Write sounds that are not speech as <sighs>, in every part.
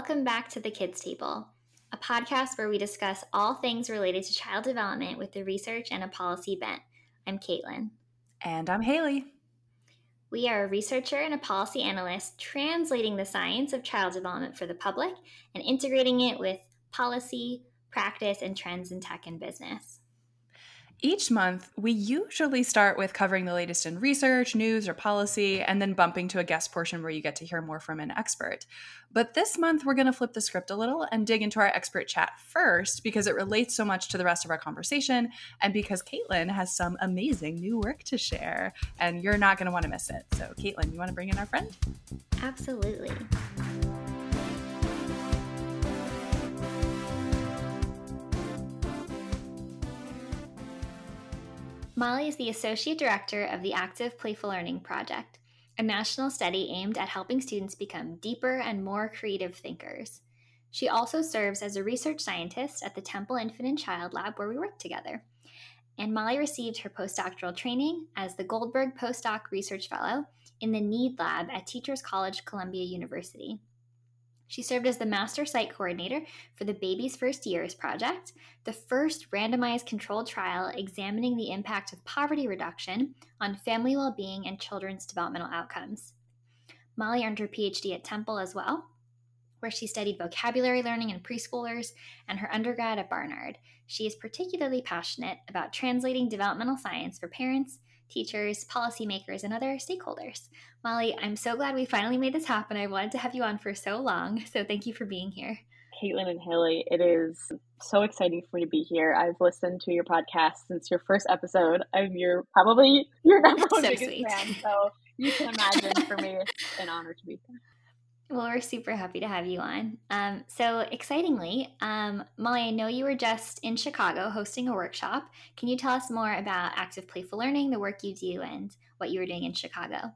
Welcome back to the Kids Table, a podcast where we discuss all things related to child development with a research and a policy bent. I'm Caitlin. And I'm Haley. We are a researcher and a policy analyst translating the science of child development for the public and integrating it with policy, practice, and trends in tech and business. Each month, we usually start with covering the latest in research, news, or policy, and then bumping to a guest portion where you get to hear more from an expert. But this month, we're going to flip the script a little and dig into our expert chat first because it relates so much to the rest of our conversation and because Caitlin has some amazing new work to share, and you're not going to want to miss it. So, Caitlin, you want to bring in our friend? Absolutely. Molly is the Associate Director of the Active Playful Learning Project, a national study aimed at helping students become deeper and more creative thinkers. She also serves as a research scientist at the Temple Infant and Child Lab where we work together. And Molly received her postdoctoral training as the Goldberg Postdoc Research Fellow in the NEED Lab at Teachers College Columbia University. She served as the master site coordinator for the Baby's First Years project, the first randomized controlled trial examining the impact of poverty reduction on family well being and children's developmental outcomes. Molly earned her PhD at Temple as well, where she studied vocabulary learning in preschoolers, and her undergrad at Barnard. She is particularly passionate about translating developmental science for parents teachers, policymakers, and other stakeholders. Molly, I'm so glad we finally made this happen. I wanted to have you on for so long, <laughs> so thank you for being here. Caitlin and Haley, it is so exciting for me to be here. I've listened to your podcast since your first episode. I'm your probably your <laughs> number one so biggest sweet. fan, so you can imagine for me it's an honor to be here. Well, we're super happy to have you on. Um, so, excitingly, um, Molly, I know you were just in Chicago hosting a workshop. Can you tell us more about Active Playful Learning, the work you do, and what you were doing in Chicago?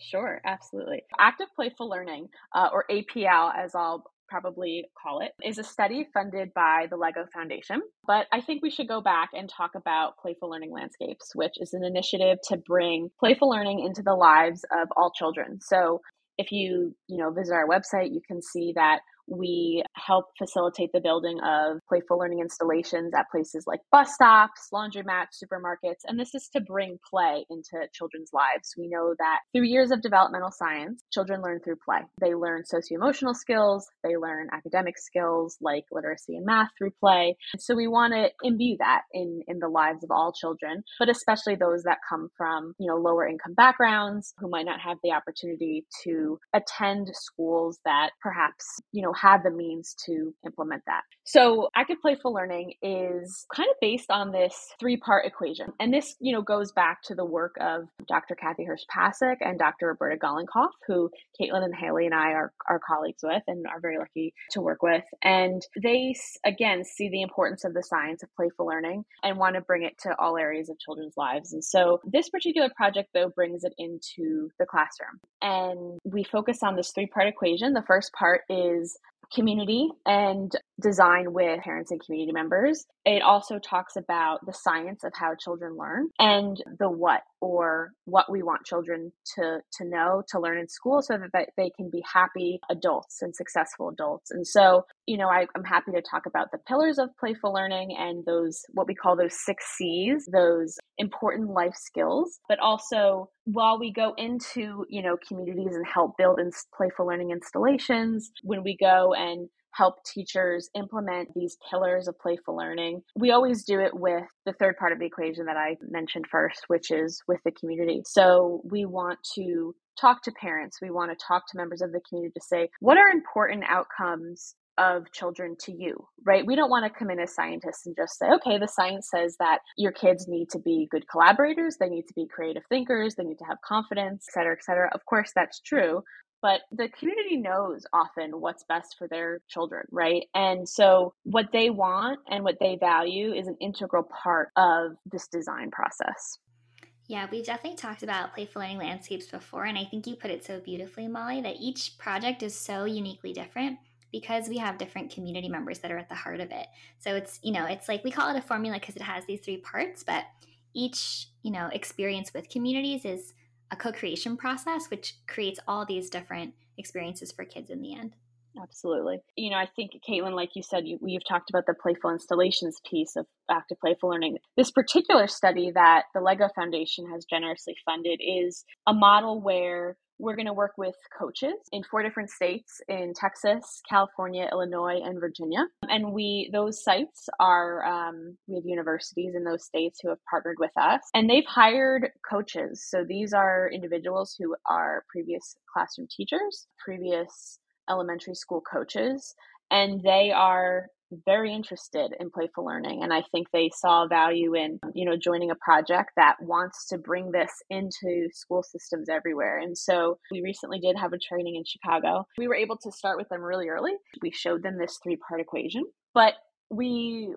Sure, absolutely. Active Playful Learning, uh, or APL as I'll probably call it, is a study funded by the LEGO Foundation. But I think we should go back and talk about Playful Learning Landscapes, which is an initiative to bring playful learning into the lives of all children. So if you you know visit our website you can see that we help facilitate the building of playful learning installations at places like bus stops, laundromats, supermarkets, and this is to bring play into children's lives. We know that through years of developmental science, children learn through play. They learn socio-emotional skills, they learn academic skills like literacy and math through play. So we want to imbue that in in the lives of all children, but especially those that come from, you know, lower income backgrounds who might not have the opportunity to attend schools that perhaps, you know, have the means to implement that. So active playful learning is kind of based on this three-part equation. And this, you know, goes back to the work of Dr. Kathy Hirsh-Pasek and Dr. Roberta Golinkoff, who Caitlin and Haley and I are, are colleagues with and are very lucky to work with. And they, again, see the importance of the science of playful learning and want to bring it to all areas of children's lives. And so this particular project, though, brings it into the classroom. And we focus on this three-part equation. The first part is community and design with parents and community members. It also talks about the science of how children learn and the what or what we want children to, to know, to learn in school so that they can be happy adults and successful adults. And so, you know, I, I'm happy to talk about the pillars of playful learning and those, what we call those six C's, those important life skills, but also while we go into, you know, communities and help build in playful learning installations, when we go and help teachers implement these pillars of playful learning. We always do it with the third part of the equation that I mentioned first, which is with the community. So we want to talk to parents, we want to talk to members of the community to say, what are important outcomes of children to you, right? We don't want to come in as scientists and just say, okay, the science says that your kids need to be good collaborators, they need to be creative thinkers, they need to have confidence, et cetera, et cetera. Of course, that's true. But the community knows often what's best for their children, right? And so what they want and what they value is an integral part of this design process. Yeah, we've definitely talked about playful learning landscapes before, and I think you put it so beautifully, Molly, that each project is so uniquely different because we have different community members that are at the heart of it. So it's, you know, it's like we call it a formula because it has these three parts, but each, you know, experience with communities is a co-creation process which creates all these different experiences for kids in the end. Absolutely. You know, I think, Caitlin, like you said, you, you've talked about the playful installations piece of active playful learning. This particular study that the LEGO Foundation has generously funded is a model where we're going to work with coaches in four different states in Texas, California, Illinois, and Virginia. And we those sites are um, we have universities in those states who have partnered with us, and they've hired coaches. So these are individuals who are previous classroom teachers, previous elementary school coaches, and they are very interested in playful learning and i think they saw value in you know joining a project that wants to bring this into school systems everywhere. And so we recently did have a training in chicago. We were able to start with them really early. We showed them this three part equation but we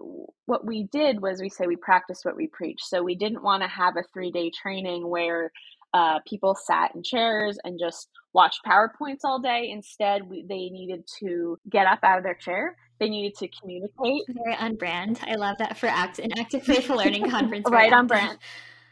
what we did was we say we practice what we preach so we didn't want to have a three day training where uh, people sat in chairs and just watched PowerPoints all day. Instead, we, they needed to get up out of their chair. They needed to communicate. Very on brand. I love that for ACT, an active playful learning <laughs> conference. right on brand.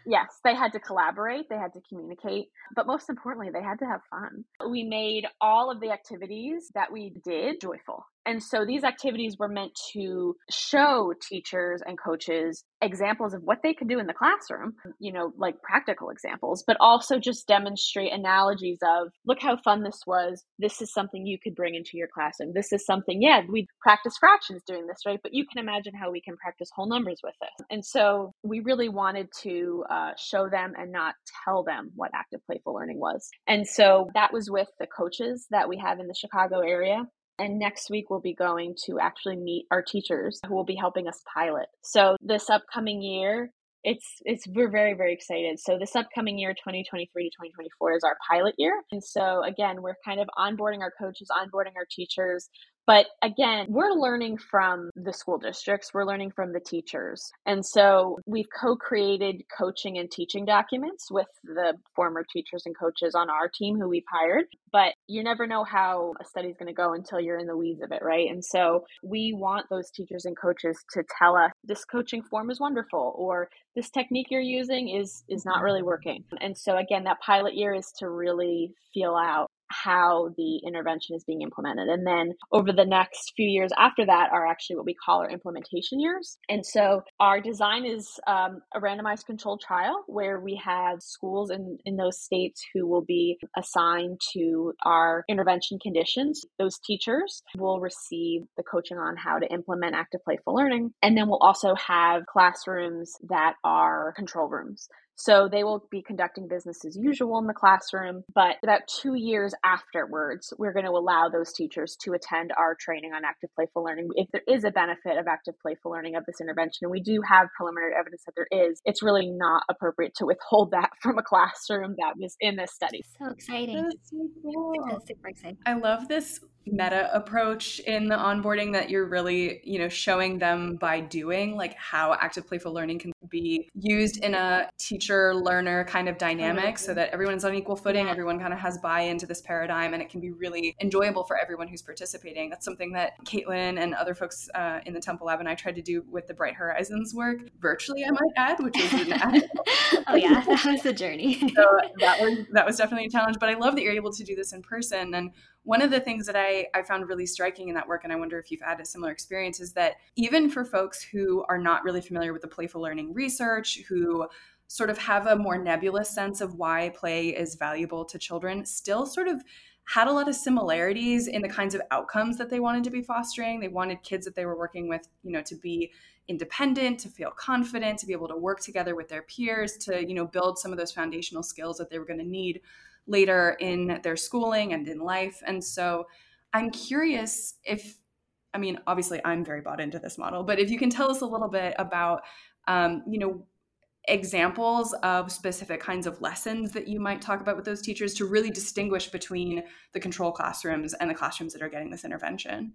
Yes, they had to collaborate, they had to communicate, but most importantly, they had to have fun. We made all of the activities that we did joyful. And so these activities were meant to show teachers and coaches examples of what they could do in the classroom, you know, like practical examples, but also just demonstrate analogies of look how fun this was. This is something you could bring into your classroom. This is something, yeah, we practice fractions doing this, right? But you can imagine how we can practice whole numbers with this. And so we really wanted to uh, show them and not tell them what active playful learning was. And so that was with the coaches that we have in the Chicago area. And next week, we'll be going to actually meet our teachers who will be helping us pilot. So, this upcoming year, it's it's we're very very excited so this upcoming year 2023 to 2024 is our pilot year and so again we're kind of onboarding our coaches onboarding our teachers but again, we're learning from the school districts, we're learning from the teachers. And so we've co created coaching and teaching documents with the former teachers and coaches on our team who we've hired. But you never know how a study is going to go until you're in the weeds of it, right? And so we want those teachers and coaches to tell us this coaching form is wonderful or this technique you're using is is not really working. And so again, that pilot year is to really feel out how the intervention is being implemented. And then over the next few years after that are actually what we call our implementation years. And so our design is um, a randomized controlled trial where we have schools in, in those states who will be assigned to our intervention conditions. Those teachers will receive the coaching on how to implement active playful learning. And then we'll also have classrooms that are control rooms. So they will be conducting business as usual in the classroom. But about two years afterwards, we're going to allow those teachers to attend our training on active playful learning. If there is a benefit of active playful learning of this intervention, and we do have preliminary evidence that there is, it's really not appropriate to withhold that <laughs> from a classroom that was in this study. So exciting. That's so cool. That's super exciting. I love this meta approach in the onboarding that you're really, you know, showing them by doing, like how active playful learning can be used in a teacher learner kind of dynamic so that everyone's on equal footing, everyone kind of has buy into this paradigm, and it can be really enjoyable for everyone who's participating. That's something that Caitlin and other folks uh, in the Temple Lab and I tried to do with the Bright Horizons work virtually, I might add, which was an <laughs> oh yeah, <laughs> that was the journey. <laughs> so that was that was definitely a challenge, but I love that you're able to do this in person and one of the things that I, I found really striking in that work, and I wonder if you've had a similar experience, is that even for folks who are not really familiar with the playful learning research, who sort of have a more nebulous sense of why play is valuable to children, still sort of had a lot of similarities in the kinds of outcomes that they wanted to be fostering. They wanted kids that they were working with, you know, to be independent, to feel confident, to be able to work together with their peers, to, you know, build some of those foundational skills that they were going to need later in their schooling and in life. And so I'm curious if, I mean, obviously I'm very bought into this model, but if you can tell us a little bit about, um, you know, examples of specific kinds of lessons that you might talk about with those teachers to really distinguish between the control classrooms and the classrooms that are getting this intervention?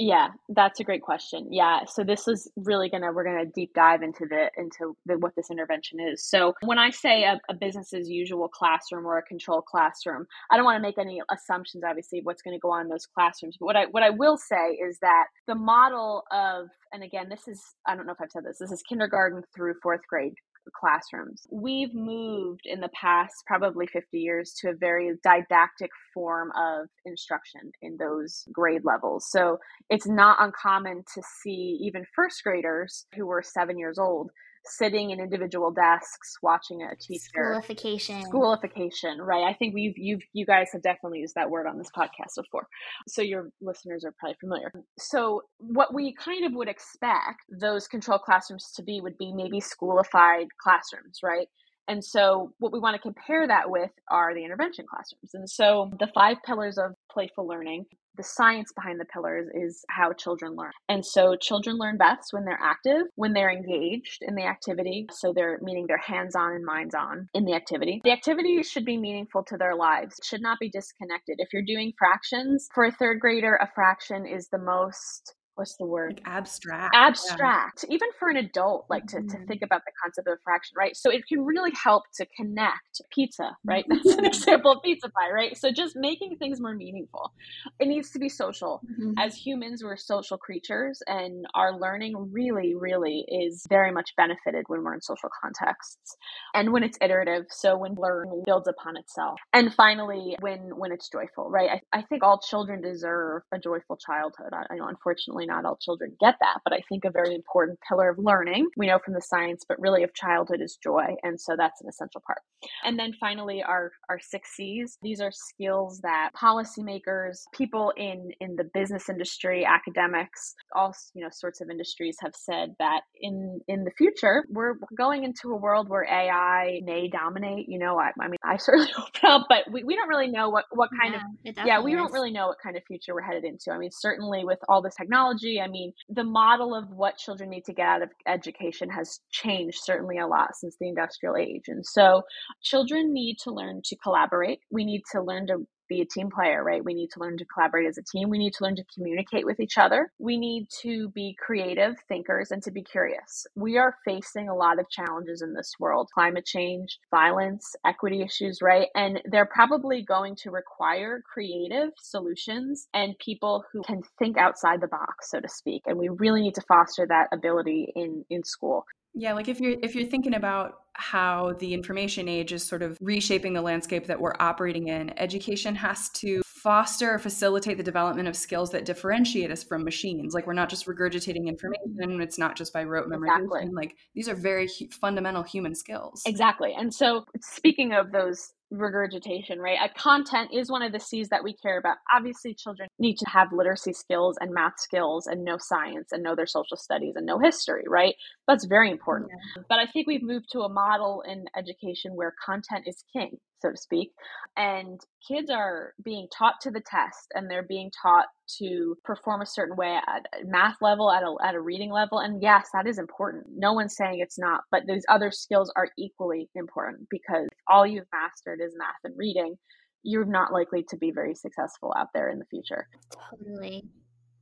Yeah, that's a great question. Yeah, so this is really gonna we're gonna deep dive into the into the, what this intervention is. So when I say a, a business as usual classroom or a control classroom, I don't want to make any assumptions, obviously, of what's going to go on in those classrooms. But what I what I will say is that the model of and again, this is I don't know if I've said this. This is kindergarten through fourth grade classrooms. We've moved in the past probably 50 years to a very didactic form of instruction in those grade levels. So it's not uncommon to see even first graders who were seven years old sitting in individual desks watching a teacher. Schoolification. Schoolification right. I think we've you've you guys have definitely used that word on this podcast before so your listeners are probably familiar. So what we kind of would expect those control classrooms to be would be maybe schoolified classrooms right? And so, what we want to compare that with are the intervention classrooms. And so, the five pillars of playful learning, the science behind the pillars is how children learn. And so, children learn best when they're active, when they're engaged in the activity. So, they're meaning they're hands on and minds on in the activity. The activity should be meaningful to their lives, it should not be disconnected. If you're doing fractions, for a third grader, a fraction is the most what's the word? Like abstract abstract yeah. even for an adult like mm-hmm. to, to mm-hmm. think about the concept of a fraction right? So it can really help to connect pizza right? <laughs> That's an example of pizza pie right? So just making things more meaningful. It needs to be social. Mm-hmm. as humans we're social creatures and our learning really really is very much benefited when we're in social contexts and when it's iterative. So when learning builds upon itself. And finally when when it's joyful right? I, I think all children deserve a joyful childhood. I, I know unfortunately not all children get that, but I think a very important pillar of learning, we know from the science, but really of childhood is joy. And so that's an essential part. And then finally, our, our six C's. These are skills that policymakers, people in, in the business industry, academics, all you know sorts of industries have said that in in the future we're going into a world where AI may dominate. You know, I, I mean, I <laughs> certainly hope not, but we, we don't really know what what kind yeah, of yeah we is. don't really know what kind of future we're headed into. I mean, certainly with all this technology technology. I mean, the model of what children need to get out of education has changed certainly a lot since the industrial age. And so children need to learn to collaborate. We need to learn to be a team player, right? We need to learn to collaborate as a team. We need to learn to communicate with each other. We need to be creative thinkers and to be curious. We are facing a lot of challenges in this world climate change, violence, equity issues, right? And they're probably going to require creative solutions and people who can think outside the box, so to speak. And we really need to foster that ability in, in school. Yeah, like if you're if you're thinking about how the information age is sort of reshaping the landscape that we're operating in, education has to foster or facilitate the development of skills that differentiate us from machines. Like we're not just regurgitating information, it's not just by rote memorization. Exactly. Like these are very hu- fundamental human skills. Exactly. And so speaking of those regurgitation, right? A content is one of the C's that we care about. Obviously, children need to have literacy skills and math skills and know science and know their social studies and know history, right? That's very important. Yeah. But I think we've moved to a model in education where content is king, so to speak. And kids are being taught to the test and they're being taught to perform a certain way at math level, at a, at a reading level. And yes, that is important. No one's saying it's not, but these other skills are equally important because all you've mastered is math and reading. You're not likely to be very successful out there in the future. Totally.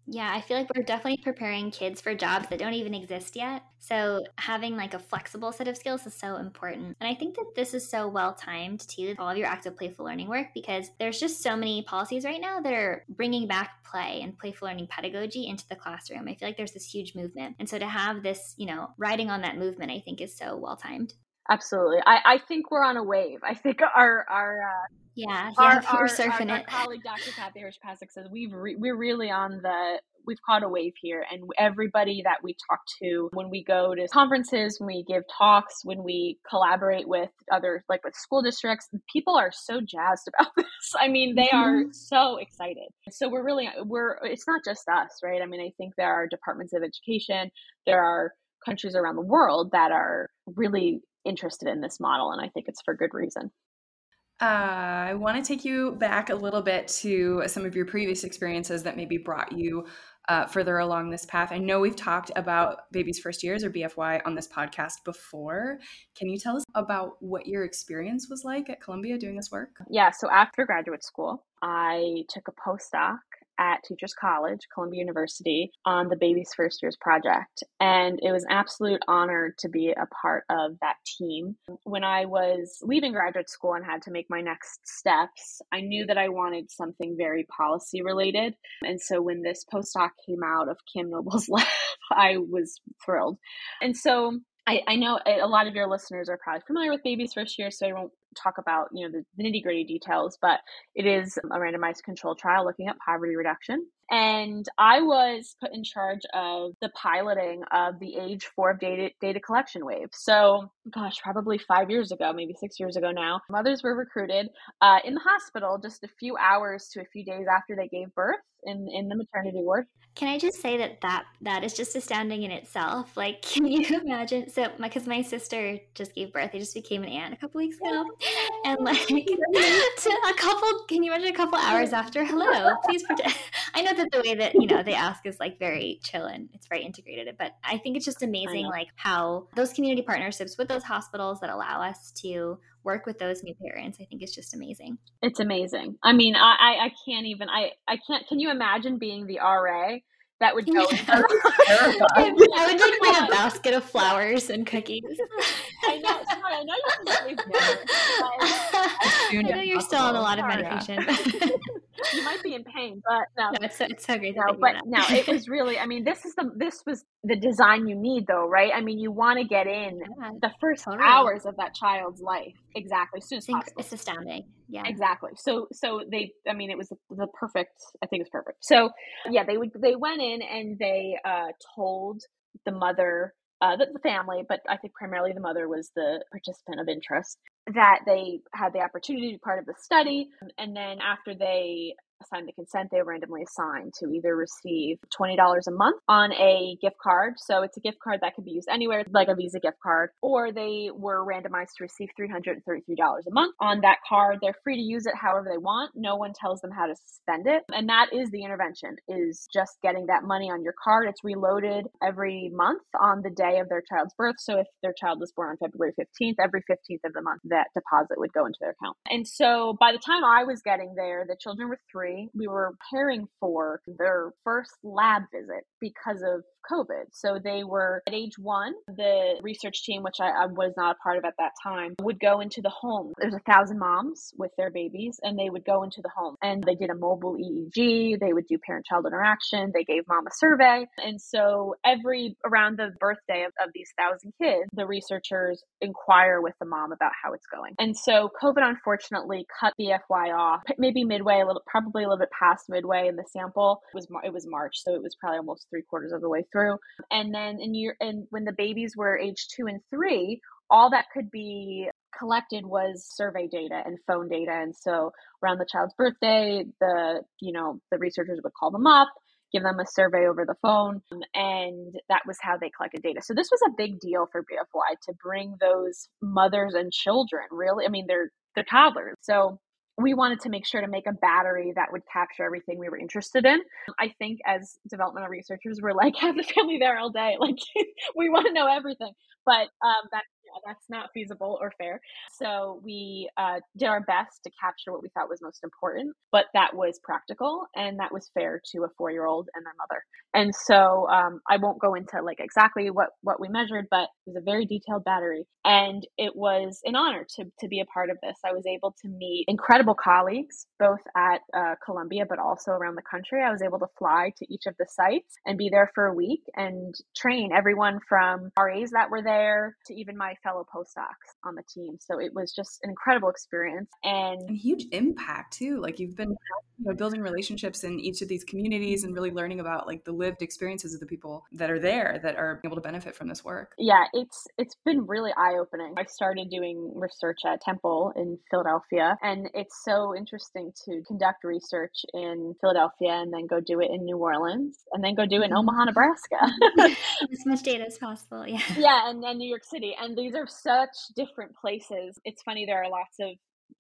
Yeah, I feel like we're definitely preparing kids for jobs that don't even exist yet. So having like a flexible set of skills is so important. And I think that this is so well timed to all of your active playful learning work because there's just so many policies right now that are bringing back play and playful learning pedagogy into the classroom. I feel like there's this huge movement. And so to have this, you know, riding on that movement, I think is so well timed. Absolutely. I, I think we're on a wave. I think <laughs> our, our, uh, yeah, yeah, our, <laughs> we're surfing our, it. Our colleague Dr. Kathy Hirsh Pasek says we've re- we're really on the we've caught a wave here, and everybody that we talk to when we go to conferences, when we give talks, when we collaborate with other like with school districts, people are so jazzed <laughs> about this. I mean, they mm-hmm. are so excited. So we're really we're it's not just us, right? I mean, I think there are departments of education, there are countries around the world that are really interested in this model, and I think it's for good reason. Uh, I want to take you back a little bit to some of your previous experiences that maybe brought you uh, further along this path. I know we've talked about baby's first years or BFY on this podcast before. Can you tell us about what your experience was like at Columbia doing this work? Yeah, so after graduate school, I took a postdoc at Teachers College, Columbia University, on the Baby's First Years project. And it was an absolute honor to be a part of that team. When I was leaving graduate school and had to make my next steps, I knew that I wanted something very policy related. And so when this postdoc came out of Kim Noble's <laughs> lab, I was thrilled. And so I, I know a lot of your listeners are probably familiar with babies first year, so I won't talk about you know the nitty gritty details, but it is a randomized controlled trial looking at poverty reduction. And I was put in charge of the piloting of the age four data data collection wave. So, gosh, probably five years ago, maybe six years ago now, mothers were recruited uh, in the hospital just a few hours to a few days after they gave birth in in the maternity ward. Can I just say that that that is just astounding in itself? Like, <laughs> can you imagine? So, because my, my sister just gave birth, I just became an aunt a couple weeks ago, and like <laughs> to a couple. Can you imagine a couple hours after? Hello, please protect. <laughs> I know that the way that you know they ask is like very chill and it's very integrated, but I think it's just amazing, like how those community partnerships with those hospitals that allow us to work with those new parents i think is just amazing it's amazing i mean i i, I can't even i i can't can you imagine being the ra that would <laughs> go yeah. I would <laughs> like a basket of flowers and cookies. <laughs> I know. Sorry, I know you're <laughs> I know you're still on a lot of medication <laughs> you might be in pain, but no, no it's, so, it's so great. No, but no, it was really. I mean, this is the this was the design you need, though, right? I mean, you want to get in <laughs> yeah, the first totally. hours of that child's life exactly as soon as possible. It's astounding. Yeah, exactly. So, so they. I mean, it was the, the perfect. I think it's perfect. So, yeah, they would. They went in and they uh, told the mother uh, the, the, family, but I think primarily the mother was the participant of interest, that they had the opportunity to be part of the study. And then after they signed the consent, they were randomly assigned to either receive $20 a month on a gift card. So it's a gift card that can be used anywhere, like a Visa gift card, or they were randomized to receive $333 a month on that card. They're free to use it however they want. No one tells them how to spend it. And that is the intervention is just getting that money on your card. It's reloaded every month on the day of their child's birth. So if their child was born on February 15th, every 15th of the month, that deposit would go into their account. And so by the time I was getting there, the children were three we were preparing for their first lab visit because of COVID. So they were at age one. The research team, which I, I, was not a part of at that time, would go into the home. There's a thousand moms with their babies, and they would go into the home and they did a mobile EEG. They would do parent child interaction. They gave mom a survey. And so every around the birthday of, of these thousand kids, the researchers inquire with the mom about how it's going. And so COVID unfortunately cut the FY off, maybe midway, a little, probably a little bit past midway in the sample. It was it was March, so it was probably almost three quarters of the way through. And then in year and when the babies were age two and three, all that could be collected was survey data and phone data. And so around the child's birthday, the you know the researchers would call them up give them a survey over the phone. And that was how they collected data. So this was a big deal for BFY to bring those mothers and children really. I mean, they're they're toddlers. So we wanted to make sure to make a battery that would capture everything we were interested in. I think as developmental researchers, we're like, <laughs> have the family there all day. Like, <laughs> we want to know everything. But um, that that's not feasible or fair. So we uh, did our best to capture what we thought was most important, but that was practical and that was fair to a four year old and their mother. And so um, I won't go into like exactly what what we measured, but it was a very detailed battery, and it was an honor to to be a part of this. I was able to meet incredible colleagues both at uh, Columbia but also around the country. I was able to fly to each of the sites and be there for a week and train everyone from RAs that were there to even my fellow postdocs on the team. So it was just an incredible experience and a huge impact too. Like you've been you know, building relationships in each of these communities and really learning about like the lived experiences of the people that are there that are able to benefit from this work. Yeah, it's it's been really eye opening. I started doing research at Temple in Philadelphia, and it's so interesting to conduct research in Philadelphia and then go do it in New Orleans and then go do it in mm-hmm. Omaha, Nebraska. <laughs> <laughs> as much data as possible. Yeah. Yeah, and then New York City, and these are such different places. It's funny there are lots of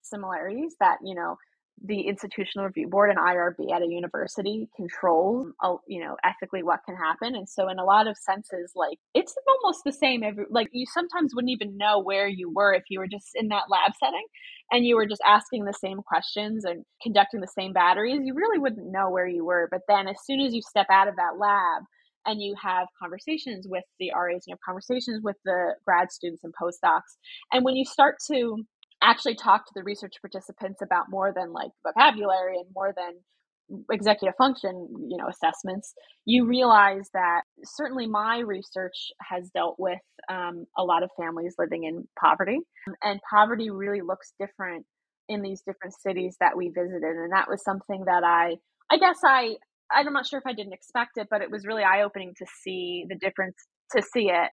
similarities that you know the institutional review board and IRB at a university controls, uh, you know, ethically what can happen. And so, in a lot of senses, like it's almost the same. Every like you sometimes wouldn't even know where you were if you were just in that lab setting and you were just asking the same questions and conducting the same batteries. You really wouldn't know where you were. But then, as soon as you step out of that lab and you have conversations with the RAs, you have conversations with the grad students and postdocs, and when you start to actually talk to the research participants about more than like vocabulary and more than executive function you know assessments you realize that certainly my research has dealt with um, a lot of families living in poverty. And poverty really looks different in these different cities that we visited. And that was something that i i guess i i'm not sure if i didn't expect it but it was really eye-opening to see the difference to see it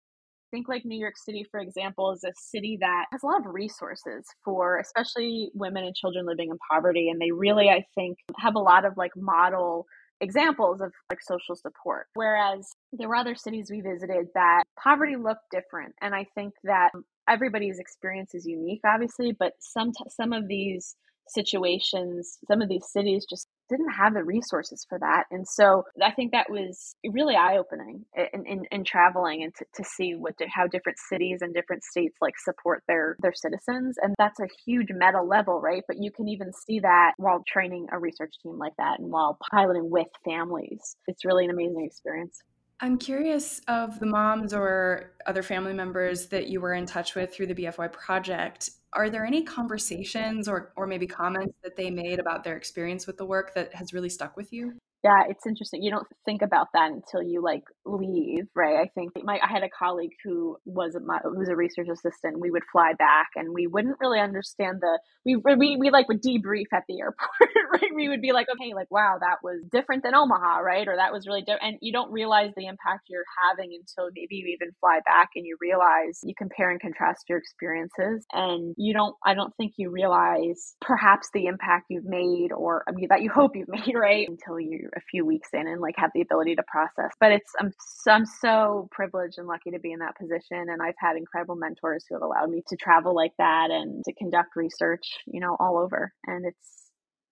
I think like New York City, for example, is a city that has a lot of resources for especially women and children living in poverty. And they really, I think, have a lot of like model examples of like social support. Whereas there were other cities we visited that poverty looked different. And I think that everybody's experience is unique, obviously, but some, some of these situations, some of these cities just didn't have the resources for that. And so I think that was really eye opening in, in, in, traveling and to, to see what how different cities and different states like support their their citizens. And that's a huge meta level, right? But you can even see that while training a research team like that and while piloting with families. It's really an amazing experience. I'm curious of the moms or other family members that you were in touch with through the BFY project are there any conversations or, or maybe comments that they made about their experience with the work that has really stuck with you? Yeah, it's interesting. You don't think about that until you like leave, right? I think my I had a colleague who was my who was a research assistant. We would fly back, and we wouldn't really understand the we we, we like would debrief at the <laughs> airport, right? We would be like, okay, like wow, that was different than Omaha, right? Or that was really different, and you don't realize the impact you're having until maybe you even fly back and you realize you compare and contrast your experiences, and you don't. I don't think you realize perhaps the impact you've made, or I mean that you hope you've made, <laughs> right? Until you a few weeks in and like have the ability to process. But it's I'm so, I'm so privileged and lucky to be in that position, and I've had incredible mentors who have allowed me to travel like that and to conduct research, you know, all over, and it's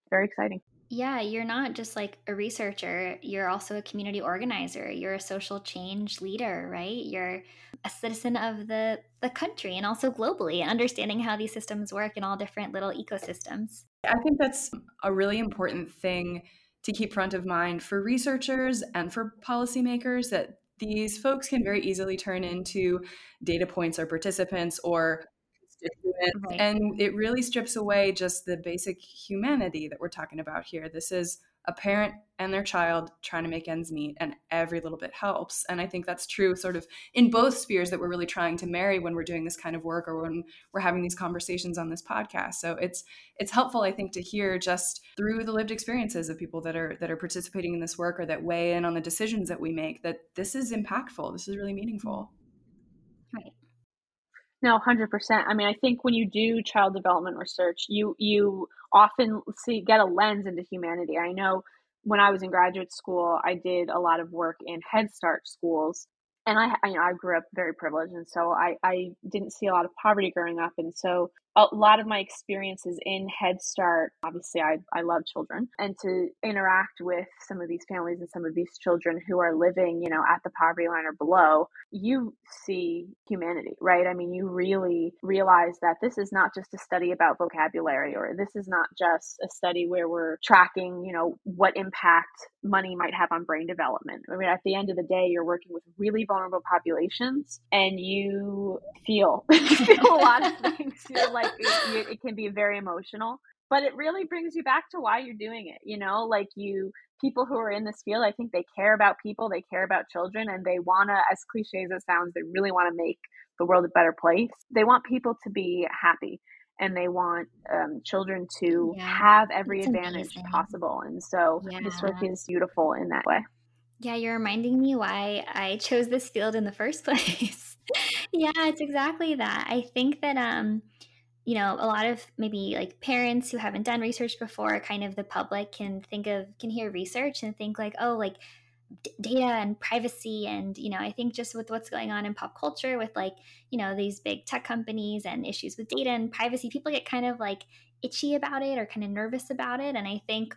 very exciting. Yeah, you're not just like a researcher, you're also a community organizer. You're a social change leader, right? You're a citizen of the the country and also globally, understanding how these systems work in all different little ecosystems. I think that's a really important thing to keep front of mind for researchers and for policymakers that these folks can very easily turn into data points or participants or constituents. Right. And it really strips away just the basic humanity that we're talking about here. This is a parent and their child trying to make ends meet and every little bit helps. And i think that's true sort of in both spheres that we're really trying to marry when we're doing this kind of work or when we're having these conversations on this podcast. So it's it's helpful i think to hear just through the lived experiences of people that are that are participating in this work or that weigh in on the decisions that we make that this is impactful this is really meaningful no, hundred percent. I mean, I think when you do child development research, you you often see get a lens into humanity. I know when I was in graduate school, I did a lot of work in Head Start schools, and I, you know, I grew up very privileged, and so I, I didn't see a lot of poverty growing up, and so a lot of my experiences in Head Start, obviously, I, I love children, and to interact with some of these families and some of these children who are living, you know, at the poverty line or below, you see humanity, right? I mean, you really realize that this is not just a study about vocabulary, or this is not just a study where we're tracking, you know, what impact money might have on brain development. I mean, at the end of the day, you're working with really vulnerable populations, and you feel you <laughs> feel a lot of <laughs> things. You're like it, it can be very emotional, but it really brings you back to why you're doing it. You know, like you people who are in this field, I think they care about people, they care about children, and they wanna, as cliche as it sounds, they really want to make the world a better place. They want people to be happy and they want um, children to yeah, have every advantage amazing. possible. And so yeah. this work is beautiful in that way. Yeah, you're reminding me why I chose this field in the first <laughs> place. yeah, it's exactly that. I think that um you know, a lot of maybe like parents who haven't done research before, kind of the public can think of can hear research and think like, oh, like d- data and privacy and you know, I think just with what's going on in pop culture with like, you know, these big tech companies and issues with data and privacy, people get kind of like itchy about it or kind of nervous about it and I think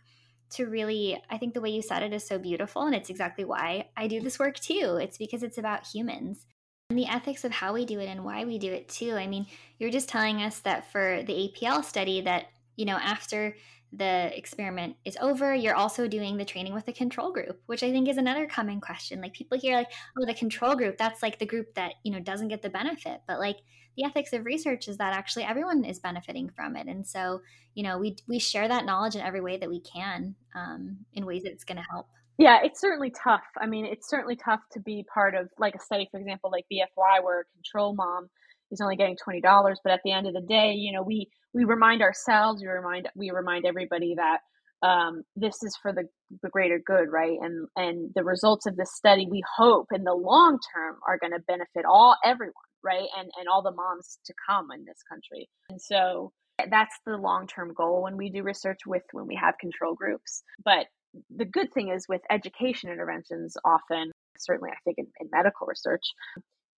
to really i think the way you said it is so beautiful and it's exactly why i do this work too. It's because it's about humans and the ethics of how we do it and why we do it too i mean you're just telling us that for the apl study that you know after the experiment is over, you're also doing the training with the control group, which I think is another common question. Like people hear like, oh, the control group, that's like the group that, you know, doesn't get the benefit. But like the ethics of research is that actually everyone is benefiting from it. And so, you know, we we share that knowledge in every way that we can um, in ways that it's going to help. Yeah, it's certainly tough. I mean, it's certainly tough to be part of like a study, for example, like BFY, where a control mom is only getting twenty dollars, but at the end of the day, you know, we we remind ourselves, we remind we remind everybody that um, this is for the, the greater good, right? And and the results of this study, we hope in the long term are going to benefit all everyone, right? And and all the moms to come in this country. And so that's the long term goal when we do research with when we have control groups. But the good thing is with education interventions, often, certainly I think in, in medical research,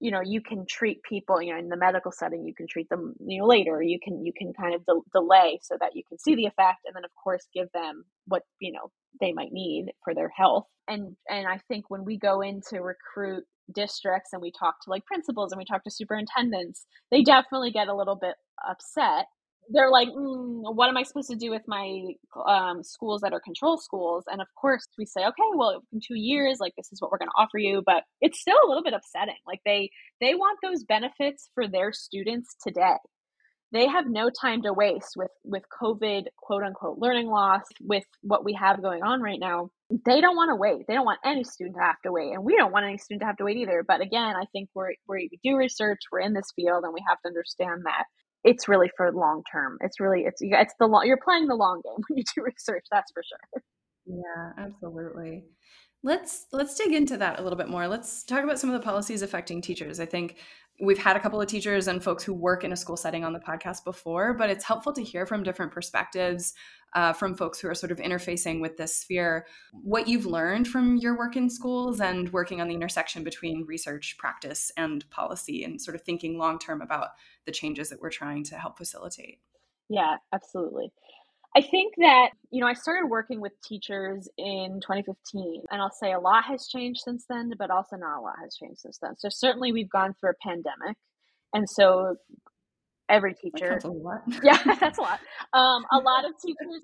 you know you can treat people you know in the medical setting you can treat them you know later. You can you can kind of de- delay so that you can see the effect and then of course give them what you know they might need for their health. And and i think when we go in to recruit districts and we talk to like principals and we talk to superintendents they definitely get a little bit upset they're like, mm, what am I supposed to do with my um, schools that are control schools? And of course, we say, okay, well, in two years, like this is what we're going to offer you. But it's still a little bit upsetting. Like they they want those benefits for their students today. They have no time to waste with with COVID quote unquote learning loss with what we have going on right now. They don't want to wait. They don't want any student to have to wait, and we don't want any student to have to wait either. But again, I think we're, we do research, we're in this field, and we have to understand that it's really for long term. It's really it's it's the long you're playing the long game <laughs> when you do research. That's for sure. Yeah, absolutely. Let's let's dig into that a little bit more. Let's talk about some of the policies affecting teachers. I think we've had a couple of teachers and folks who work in a school setting on the podcast before, but it's helpful to hear from different perspectives uh, from folks who are sort of interfacing with this sphere. What you've learned from your work in schools and working on the intersection between research, practice, and policy, and sort of thinking long term about the changes that we're trying to help facilitate. Yeah, absolutely. I think that, you know, I started working with teachers in 2015, and I'll say a lot has changed since then, but also not a lot has changed since then. So, certainly, we've gone through a pandemic. And so, every teacher. That's a lot. <laughs> yeah, <laughs> that's a lot. Um, a lot of teachers,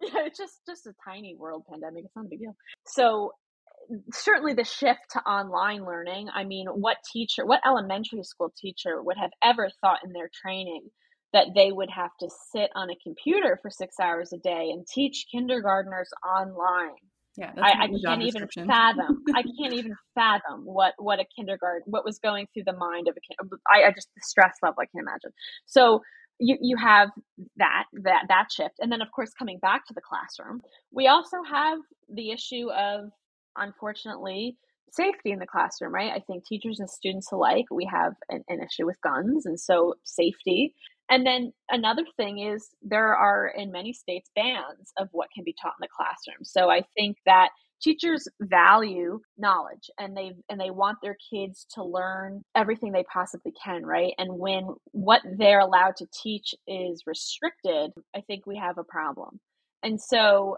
<laughs> it's just, just a tiny world pandemic. It's not a big deal. So, certainly the shift to online learning i mean what teacher what elementary school teacher would have ever thought in their training that they would have to sit on a computer for six hours a day and teach kindergartners online. Yeah, I, I can't even fathom. I <laughs> can't even fathom what what a kindergarten what was going through the mind of a kid. I, I just the stress level I can't imagine. So you you have that that that shift, and then of course coming back to the classroom, we also have the issue of unfortunately safety in the classroom, right? I think teachers and students alike, we have an, an issue with guns, and so safety and then another thing is there are in many states bans of what can be taught in the classroom. So I think that teachers value knowledge and they and they want their kids to learn everything they possibly can, right? And when what they're allowed to teach is restricted, I think we have a problem. And so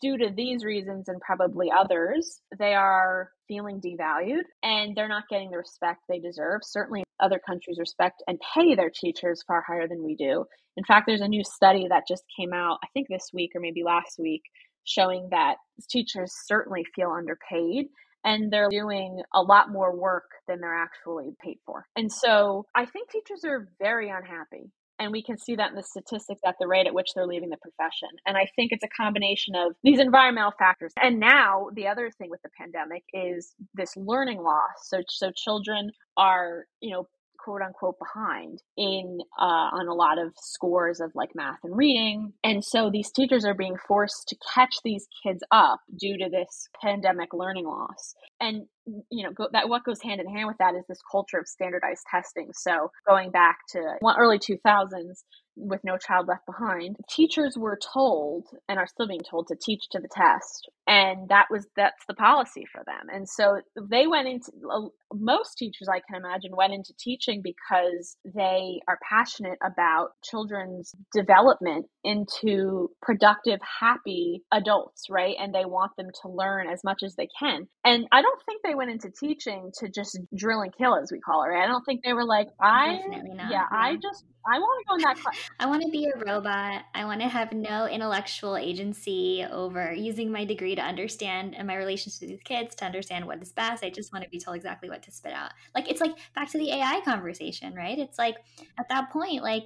due to these reasons and probably others, they are feeling devalued and they're not getting the respect they deserve. Certainly, other countries respect and pay their teachers far higher than we do. In fact, there's a new study that just came out, I think this week or maybe last week, showing that teachers certainly feel underpaid and they're doing a lot more work than they're actually paid for. And so I think teachers are very unhappy and we can see that in the statistics at the rate at which they're leaving the profession. And I think it's a combination of these environmental factors. And now the other thing with the pandemic is this learning loss. So so children are, you know, quote unquote behind in uh, on a lot of scores of like math and reading and so these teachers are being forced to catch these kids up due to this pandemic learning loss and you know go, that what goes hand in hand with that is this culture of standardized testing so going back to early 2000s with No Child Left Behind, teachers were told and are still being told to teach to the test. And that was that's the policy for them. And so they went into most teachers I can imagine went into teaching because they are passionate about children's development into productive, happy adults, right? And they want them to learn as much as they can. And I don't think they went into teaching to just drill and kill, as we call it. Right? I don't think they were like, I, Definitely not. yeah, I just, I want to go in that class. <laughs> I want to be a robot. I want to have no intellectual agency over using my degree to understand and my relationships with these kids to understand what is best. I just want to be told exactly what to spit out. Like it's like back to the AI conversation, right? It's like at that point, like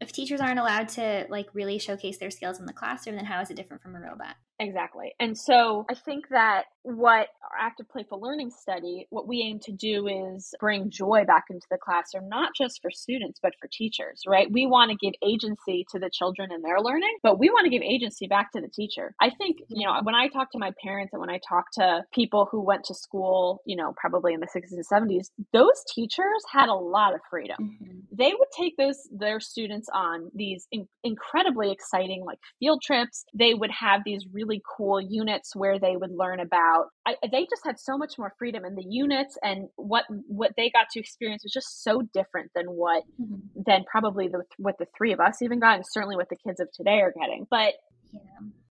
if teachers aren't allowed to like really showcase their skills in the classroom, then how is it different from a robot? Exactly. And so I think that what our active playful learning study, what we aim to do is bring joy back into the classroom, not just for students, but for teachers, right? We want to give agency to the children in their learning, but we want to give agency back to the teacher. I think, you know, when I talk to my parents and when I talk to people who went to school, you know, probably in the 60s and 70s, those teachers had a lot of freedom. Mm-hmm. They would take those their students on these in- incredibly exciting like field trips. They would have these really cool units where they would learn about I, they just had so much more freedom in the units and what what they got to experience was just so different than what mm-hmm. than probably the what the three of us even got and certainly what the kids of today are getting but yeah.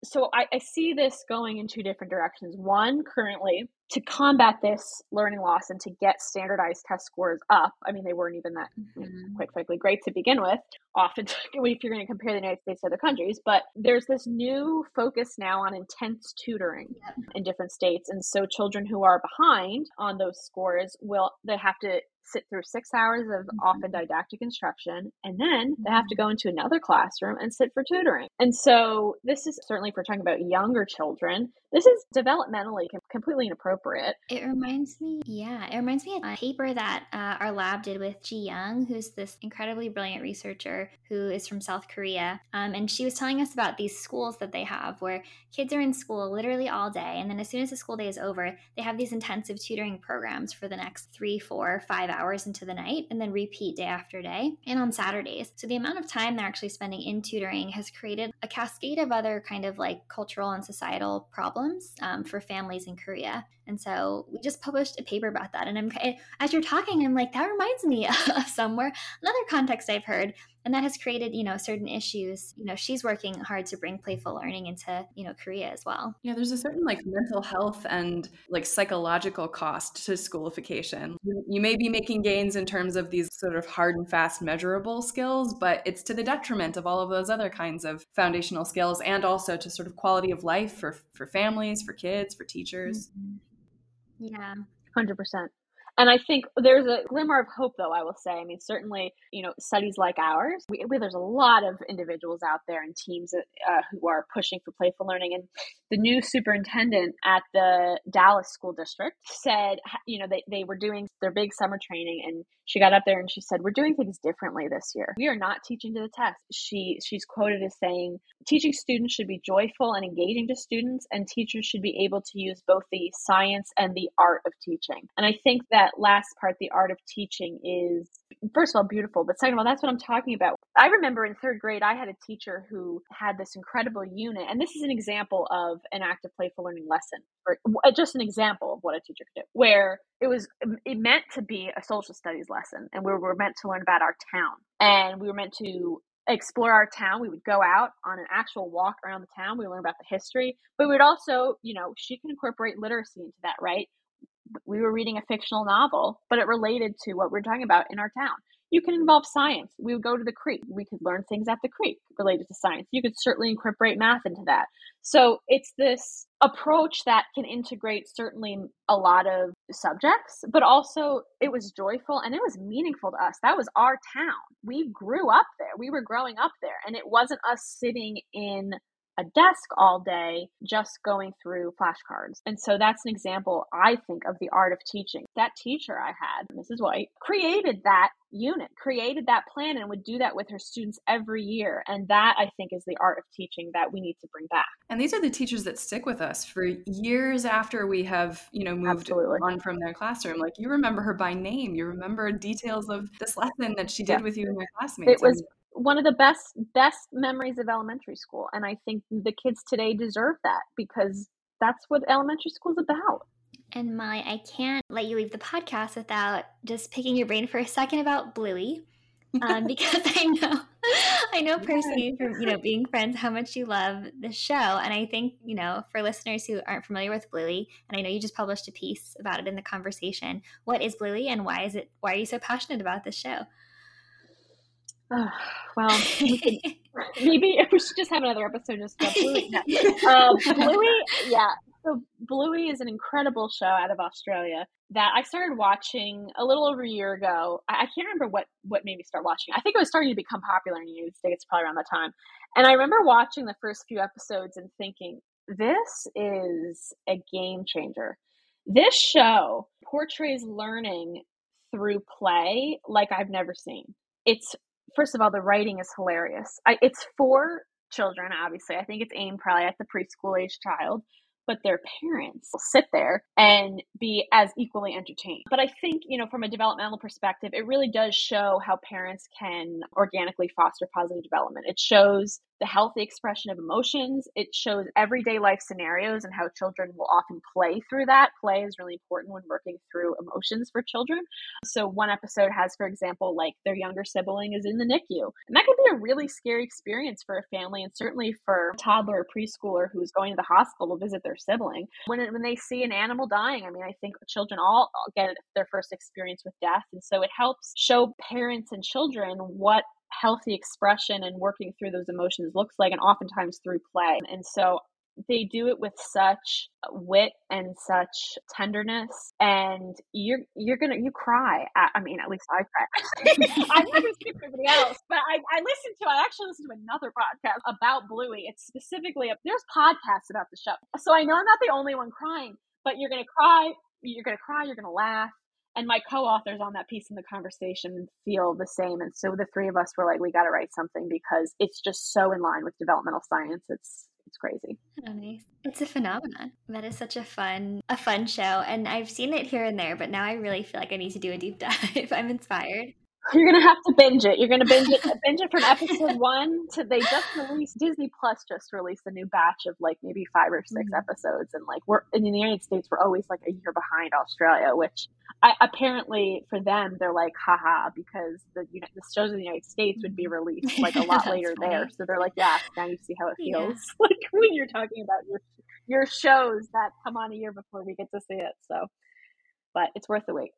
so I, I see this going in two different directions one currently to combat this learning loss and to get standardized test scores up. I mean, they weren't even that, mm-hmm. quite frankly, great to begin with. Often, <laughs> if you're going to compare the United States to other countries, but there's this new focus now on intense tutoring yep. in different states, and so children who are behind on those scores will they have to sit through six hours of mm-hmm. often didactic instruction, and then they have to mm-hmm. go into another classroom and sit for tutoring. And so, this is certainly if we're talking about younger children, this is developmentally completely inappropriate. It reminds me, yeah, it reminds me of a paper that uh, our lab did with Ji Young, who's this incredibly brilliant researcher who is from South Korea. Um, and she was telling us about these schools that they have where kids are in school literally all day. And then as soon as the school day is over, they have these intensive tutoring programs for the next three, four, five hours into the night, and then repeat day after day and on Saturdays. So the amount of time they're actually spending in tutoring has created a cascade of other kind of like cultural and societal problems problems um, for families in Korea. And so we just published a paper about that. And I'm as you're talking, I'm like, that reminds me <laughs> of somewhere another context I've heard, and that has created you know certain issues. You know, she's working hard to bring playful learning into you know Korea as well. Yeah, there's a certain like mental health and like psychological cost to schoolification. You may be making gains in terms of these sort of hard and fast measurable skills, but it's to the detriment of all of those other kinds of foundational skills and also to sort of quality of life for for families, for kids, for teachers. Mm-hmm. Yeah. 100%. And I think there's a glimmer of hope, though, I will say. I mean, certainly, you know, studies like ours, we, we, there's a lot of individuals out there and teams uh, who are pushing for playful learning. And the new superintendent at the Dallas School District said, you know, they, they were doing their big summer training and she got up there and she said, We're doing things differently this year. We are not teaching to the test. She she's quoted as saying, teaching students should be joyful and engaging to students, and teachers should be able to use both the science and the art of teaching. And I think that last part, the art of teaching, is first of all beautiful, but second of all, that's what I'm talking about. I remember in third grade, I had a teacher who had this incredible unit, and this is an example of an active playful learning lesson, or uh, just an example of what a teacher could do, where it was it meant to be a social studies lesson, and we were meant to learn about our town, and we were meant to explore our town. We would go out on an actual walk around the town. We learn about the history, but we would also, you know, she can incorporate literacy into that, right? We were reading a fictional novel, but it related to what we're talking about in our town. You can involve science. We would go to the creek. We could learn things at the creek related to science. You could certainly incorporate math into that. So it's this approach that can integrate certainly a lot of subjects, but also it was joyful and it was meaningful to us. That was our town. We grew up there. We were growing up there. And it wasn't us sitting in a desk all day just going through flashcards. And so that's an example, I think, of the art of teaching. That teacher I had, Mrs. White, created that unit, created that plan, and would do that with her students every year. And that, I think, is the art of teaching that we need to bring back. And these are the teachers that stick with us for years after we have, you know, moved Absolutely. on from their classroom. Like you remember her by name, you remember details of this lesson that she did yeah. with you and your classmates. It was one of the best best memories of elementary school and i think the kids today deserve that because that's what elementary school is about and my i can't let you leave the podcast without just picking your brain for a second about bluey um, <laughs> because I know <laughs> I know personally from you know being friends how much you love the show, and I think you know for listeners who aren't familiar with Bluey, and I know you just published a piece about it in the conversation. What is Bluey, and why is it? Why are you so passionate about this show? Oh, <sighs> well, we could, <laughs> maybe <laughs> we should just have another episode just about Bluey. <laughs> Um, Bluey, yeah. So Bluey is an incredible show out of Australia that I started watching a little over a year ago. I, I can't remember what what made me start watching. I think it was starting to become popular in the United States probably around that time. And I remember watching the first few episodes and thinking, this is a game changer. This show portrays learning through play like I've never seen. It's first of all, the writing is hilarious. I, it's for children, obviously. I think it's aimed probably at the preschool age child, but their parents will sit there and be as equally entertained. But I think, you know, from a developmental perspective, it really does show how parents can organically foster positive development. It shows the healthy expression of emotions. It shows everyday life scenarios and how children will often play through that. Play is really important when working through emotions for children. So, one episode has, for example, like their younger sibling is in the NICU. And that can be a really scary experience for a family and certainly for a toddler or preschooler who's going to the hospital to visit their sibling. When, when they see an animal dying, I mean, I think children all get their first experience with death. And so it helps show parents and children what healthy expression and working through those emotions looks like, and oftentimes through play. And so they do it with such wit and such tenderness. And you're you're gonna you cry. At, i mean at least i cry. <laughs> Gonna speak for everybody else but I, I listened to i actually listened to another podcast about bluey. It's specifically a, there's podcasts about the show. So i know i'm not the only one crying but you're gonna cry you're gonna cry you're gonna laugh and my co-authors on that piece in the conversation feel the same and so the three of us were like we got to write something because it's just so in line with developmental science. It's it's crazy. It's a phenomenon. That is such a fun a fun show and i've seen it here and there but now i really feel like i need to do a deep <laughs> dive. I'm inspired you're gonna have to binge it. You're gonna binge it, binge it from episode <laughs> one to they just released Disney Plus just released a new batch of like maybe five or 6 mm-hmm. episodes, and like we're in the United States, we're always like a year behind Australia, which I, apparently for them they're like haha because the you know, the shows in the United States would be mm-hmm. released like a <laughs> lot later funny. there, so they're like yeah, now you see how it feels yeah. <laughs> like when you're talking about your your shows that come on a year before we get to see it. So, but it's worth the wait.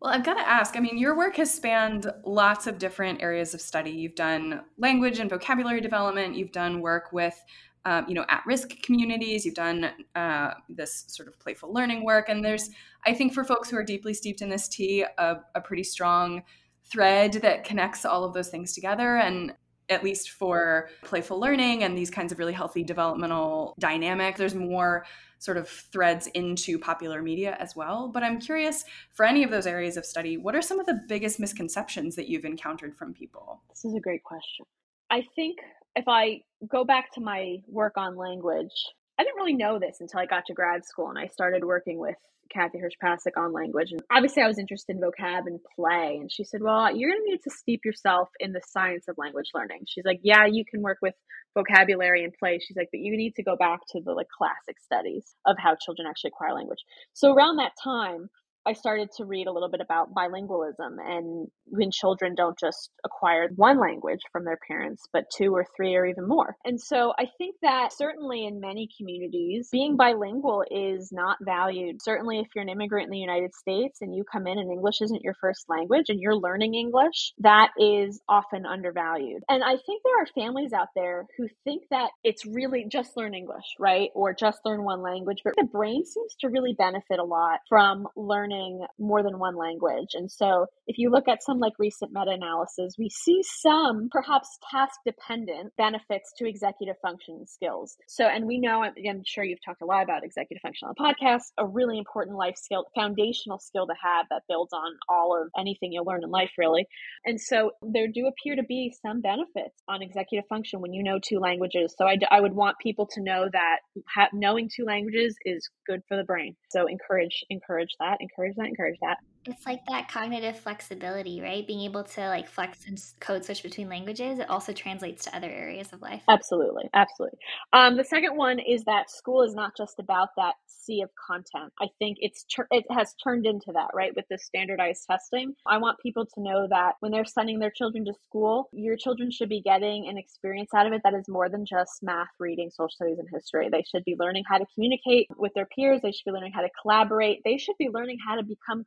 Well, I've got to ask I mean, your work has spanned lots of different areas of study. You've done language and vocabulary development, you've done work with um, you know at-risk communities. You've done uh, this sort of playful learning work. And there's i think for folks who are deeply steeped in this tea a, a pretty strong thread that connects all of those things together. And at least for playful learning and these kinds of really healthy developmental dynamic there's more sort of threads into popular media as well. But I'm curious for any of those areas of study, what are some of the biggest misconceptions that you've encountered from people? This is a great question. I think if I go back to my work on language, I didn't really know this until I got to grad school and I started working with Kathy Hirsh Pasek on language. And obviously, I was interested in vocab and play. And she said, Well, you're going to need to steep yourself in the science of language learning. She's like, Yeah, you can work with vocabulary and play. She's like, But you need to go back to the like classic studies of how children actually acquire language. So around that time, I started to read a little bit about bilingualism and when children don't just acquire one language from their parents, but two or three or even more. And so I think that certainly in many communities, being bilingual is not valued. Certainly, if you're an immigrant in the United States and you come in and English isn't your first language and you're learning English, that is often undervalued. And I think there are families out there who think that it's really just learn English, right? Or just learn one language. But the brain seems to really benefit a lot from learning more than one language. And so if you look at some like recent meta analysis, we see some perhaps task dependent benefits to executive function skills. So, and we know, I'm sure you've talked a lot about executive function on the podcast, a really important life skill, foundational skill to have that builds on all of anything you'll learn in life, really. And so there do appear to be some benefits on executive function when you know two languages. So I, I would want people to know that ha- knowing two languages is good for the brain. So encourage, encourage that, encourage encourage that, encourage that. It's like that cognitive flexibility, right? Being able to like flex and code switch between languages. It also translates to other areas of life. Absolutely, absolutely. Um, the second one is that school is not just about that sea of content. I think it's it has turned into that, right? With the standardized testing, I want people to know that when they're sending their children to school, your children should be getting an experience out of it that is more than just math, reading, social studies, and history. They should be learning how to communicate with their peers. They should be learning how to collaborate. They should be learning how to become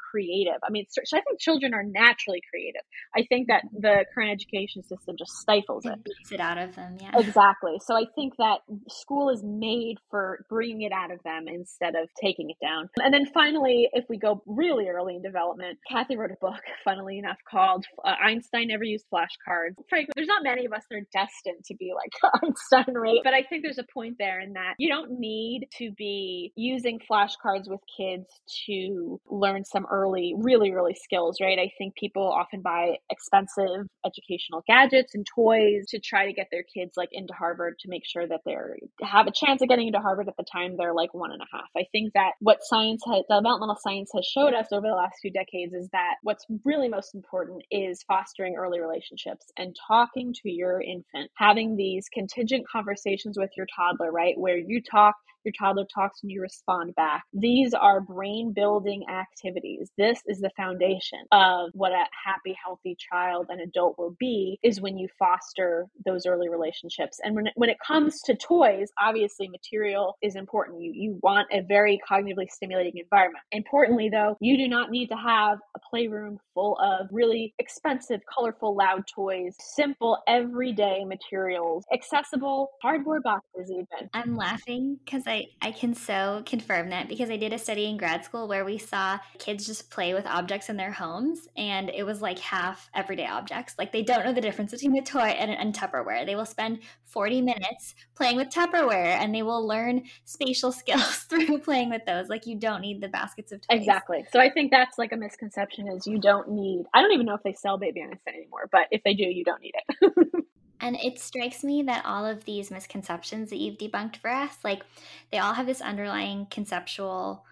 creative. I mean, I think children are naturally creative. I think that the current education system just stifles it, it beats it out of them. Yeah, exactly. So I think that school is made for bringing it out of them instead of taking it down. And then finally, if we go really early in development, Kathy wrote a book, <laughs> funnily enough, called uh, Einstein Never Used Flashcards. Frankly, there's not many of us that are destined to be like <laughs> Einstein, right? But I think there's a point there in that you don't need to be using flashcards with kids to learn some early, really really skills, right? I think people often buy expensive educational gadgets and toys to try to get their kids like into Harvard to make sure that they're have a chance of getting into Harvard at the time they're like one and a half. I think that what science has, developmental science has showed us over the last few decades is that what's really most important is fostering early relationships and talking to your infant, having these contingent conversations with your toddler, right? Where you talk your toddler talks and you respond back. These are brain building activities. This is the foundation of what a happy, healthy child and adult will be is when you foster those early relationships. And when it, when it comes to toys, obviously material is important. You, you want a very cognitively stimulating environment. Importantly, though, you do not need to have a playroom full of really expensive, colorful, loud toys, simple, everyday materials, accessible cardboard boxes, even. I'm laughing because I, I can so confirm that because I did a study in grad school where we saw kids just play with objects in their homes and it was like half everyday objects. Like they don't know the difference between a toy and, and Tupperware. They will spend 40 minutes playing with Tupperware and they will learn spatial <laughs> skills through playing with those. Like you don't need the baskets of toys. Exactly. So I think that's like a misconception is you don't need, I don't even know if they sell Baby Einstein anymore, but if they do, you don't need it. <laughs> And it strikes me that all of these misconceptions that you've debunked for us, like they all have this underlying conceptual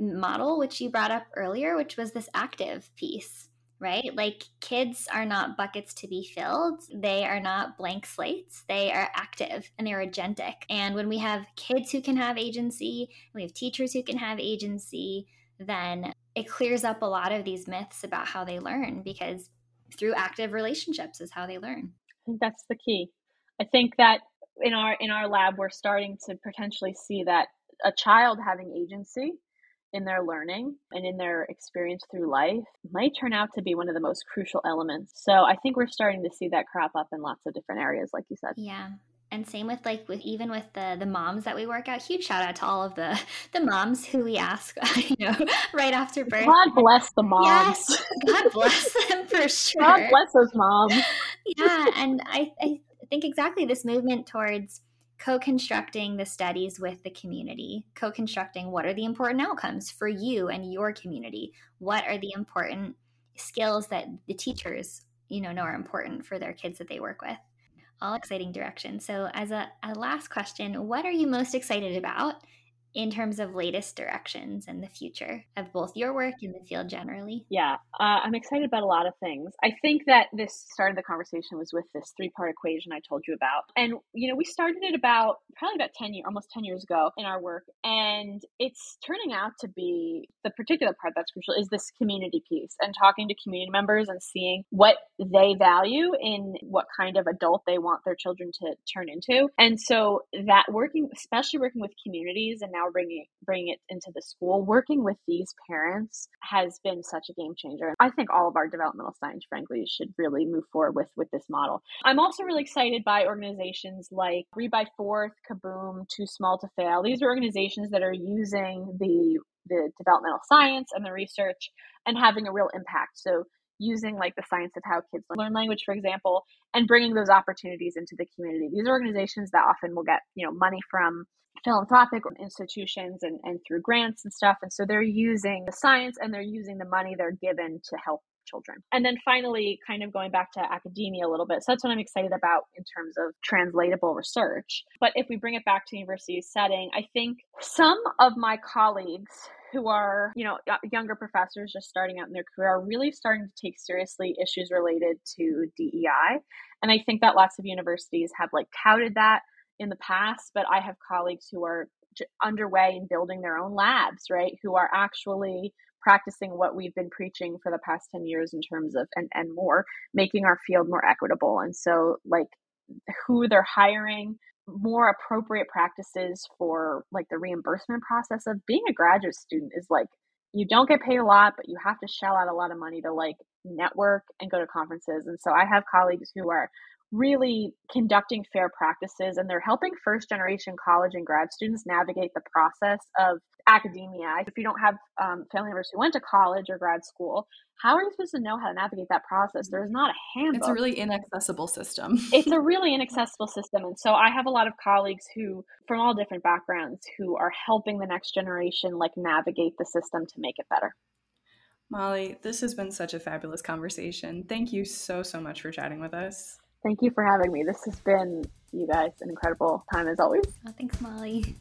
model, which you brought up earlier, which was this active piece, right? Like kids are not buckets to be filled. They are not blank slates. They are active and they're agentic. And when we have kids who can have agency, we have teachers who can have agency, then it clears up a lot of these myths about how they learn because through active relationships is how they learn. I think that's the key. I think that in our in our lab we're starting to potentially see that a child having agency in their learning and in their experience through life might turn out to be one of the most crucial elements. So I think we're starting to see that crop up in lots of different areas like you said. Yeah and same with like with even with the the moms that we work out huge shout out to all of the the moms who we ask <laughs> you know right after birth god bless the moms yes god bless them for <laughs> sure god bless those moms yeah and i i think exactly this movement towards co-constructing the studies with the community co-constructing what are the important outcomes for you and your community what are the important skills that the teachers you know know are important for their kids that they work with all exciting directions. So, as a, a last question, what are you most excited about in terms of latest directions and the future of both your work and the field generally? Yeah, uh, I'm excited about a lot of things. I think that this started the conversation was with this three part equation I told you about. And, you know, we started it about probably about 10 years, almost 10 years ago in our work. And it's turning out to be the particular part that's crucial is this community piece and talking to community members and seeing what they value in what kind of adult they want their children to turn into. And so that working, especially working with communities and now now bringing bringing it into the school. Working with these parents has been such a game changer. I think all of our developmental science frankly should really move forward with with this model. I'm also really excited by organizations like read by fourth kaboom too small to fail. These are organizations that are using the the developmental science and the research and having a real impact. So using like the science of how kids learn language for example and bringing those opportunities into the community. These are organizations that often will get you know money from philanthropic institutions and, and through grants and stuff. And so they're using the science and they're using the money they're given to help children. And then finally, kind of going back to academia a little bit. So that's what I'm excited about in terms of translatable research. But if we bring it back to university setting, I think some of my colleagues who are, you know, younger professors just starting out in their career are really starting to take seriously issues related to DEI. And I think that lots of universities have like touted that in the past, but I have colleagues who are underway in building their own labs, right? Who are actually practicing what we've been preaching for the past 10 years in terms of and, and more making our field more equitable and so like who they're hiring more appropriate practices for like the reimbursement process of being a graduate student is like you don't get paid a lot but you have to shell out a lot of money to like network and go to conferences and so i have colleagues who are really conducting fair practices and they're helping first generation college and grad students navigate the process of academia. If you don't have um, family members who went to college or grad school, how are you supposed to know how to navigate that process? There's not a handbook. It's a really inaccessible system. it's a <laughs> really inaccessible system. And so I have a lot of colleagues who, from all different backgrounds, who are helping the next generation like navigate the system to make it better. Molly, this has been such a fabulous conversation. Thank you so, so much for chatting with us. Thank you for having me. This has been, you guys, an incredible time as always. Oh, thanks, Molly.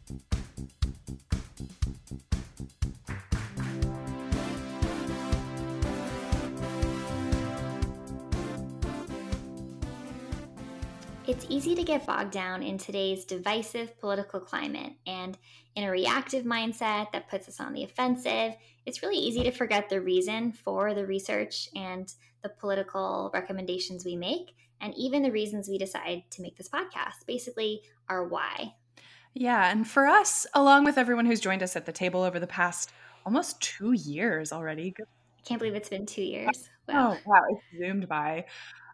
It's easy to get bogged down in today's divisive political climate and in a reactive mindset that puts us on the offensive. It's really easy to forget the reason for the research and the political recommendations we make and even the reasons we decide to make this podcast, basically our why. Yeah, and for us, along with everyone who's joined us at the table over the past almost two years already. I can't believe it's been two years. Wow. Oh, wow, it's zoomed by.